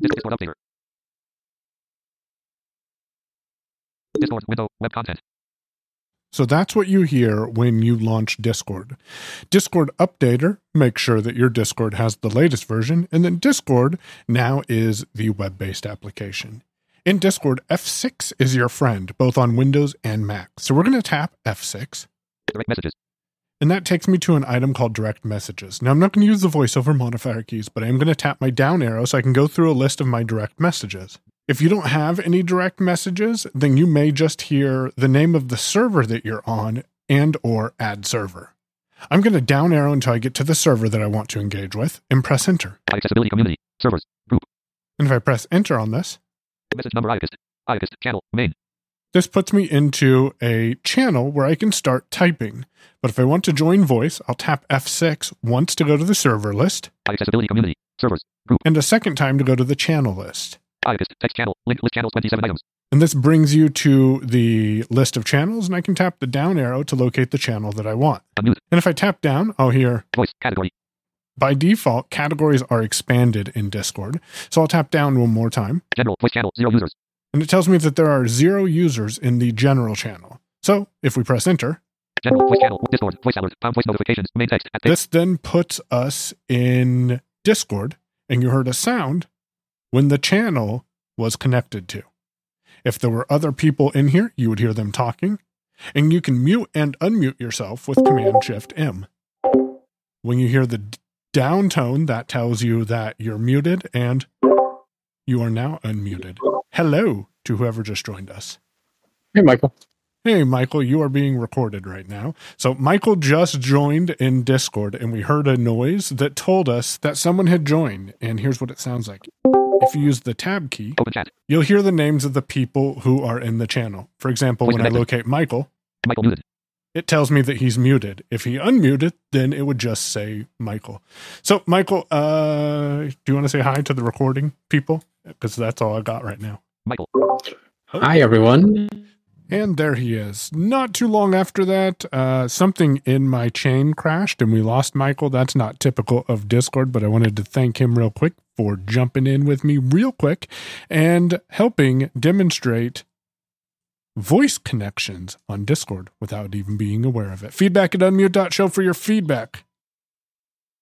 Discord updater. Discord window web content. So that's what you hear when you launch Discord. Discord Updater makes sure that your Discord has the latest version, and then Discord now is the web based application. In Discord, F6 is your friend, both on Windows and Mac. So we're going to tap F6, Direct messages. And that takes me to an item called Direct Messages. Now, I'm not going to use the voiceover modifier keys, but I am going to tap my down arrow so I can go through a list of my direct messages. If you don't have any direct messages, then you may just hear the name of the server that you're on and or add server. I'm going to down arrow until I get to the server that I want to engage with and press enter. Accessibility community. Servers. Group. And if I press enter on this, Message number IACUST. IACUST channel. Main. This puts me into a channel where I can start typing. But if I want to join voice, I'll tap F6 once to go to the server list Accessibility community. Servers. Group. and a second time to go to the channel list. IACUST text channel. Link list channels 27 items. And this brings you to the list of channels, and I can tap the down arrow to locate the channel that I want. Unmute. And if I tap down, oh, I'll hear Voice. Category. by default, categories are expanded in Discord. So I'll tap down one more time, General. Voice channel. Zero users. And it tells me that there are zero users in the general channel. So if we press enter, General. Voice channel. Discord. Voice alert. Pound voice notifications. Main text. Text. this then puts us in Discord, and you heard a sound when the channel was connected to. If there were other people in here, you would hear them talking, and you can mute and unmute yourself with Command Shift M. When you hear the down tone, that tells you that you're muted and you are now unmuted. Hello to whoever just joined us. Hey, Michael. Hey, Michael, you are being recorded right now. So, Michael just joined in Discord, and we heard a noise that told us that someone had joined. And here's what it sounds like. If you use the tab key, Open chat. you'll hear the names of the people who are in the channel. For example, Voice when I locate Michael, Michael muted. it tells me that he's muted. If he unmuted, then it would just say Michael. So, Michael, uh, do you want to say hi to the recording people? Because that's all I got right now. Michael. Hi, everyone. And there he is. Not too long after that, uh, something in my chain crashed and we lost Michael. That's not typical of Discord, but I wanted to thank him real quick for jumping in with me real quick and helping demonstrate voice connections on Discord without even being aware of it. Feedback at unmute.show for your feedback.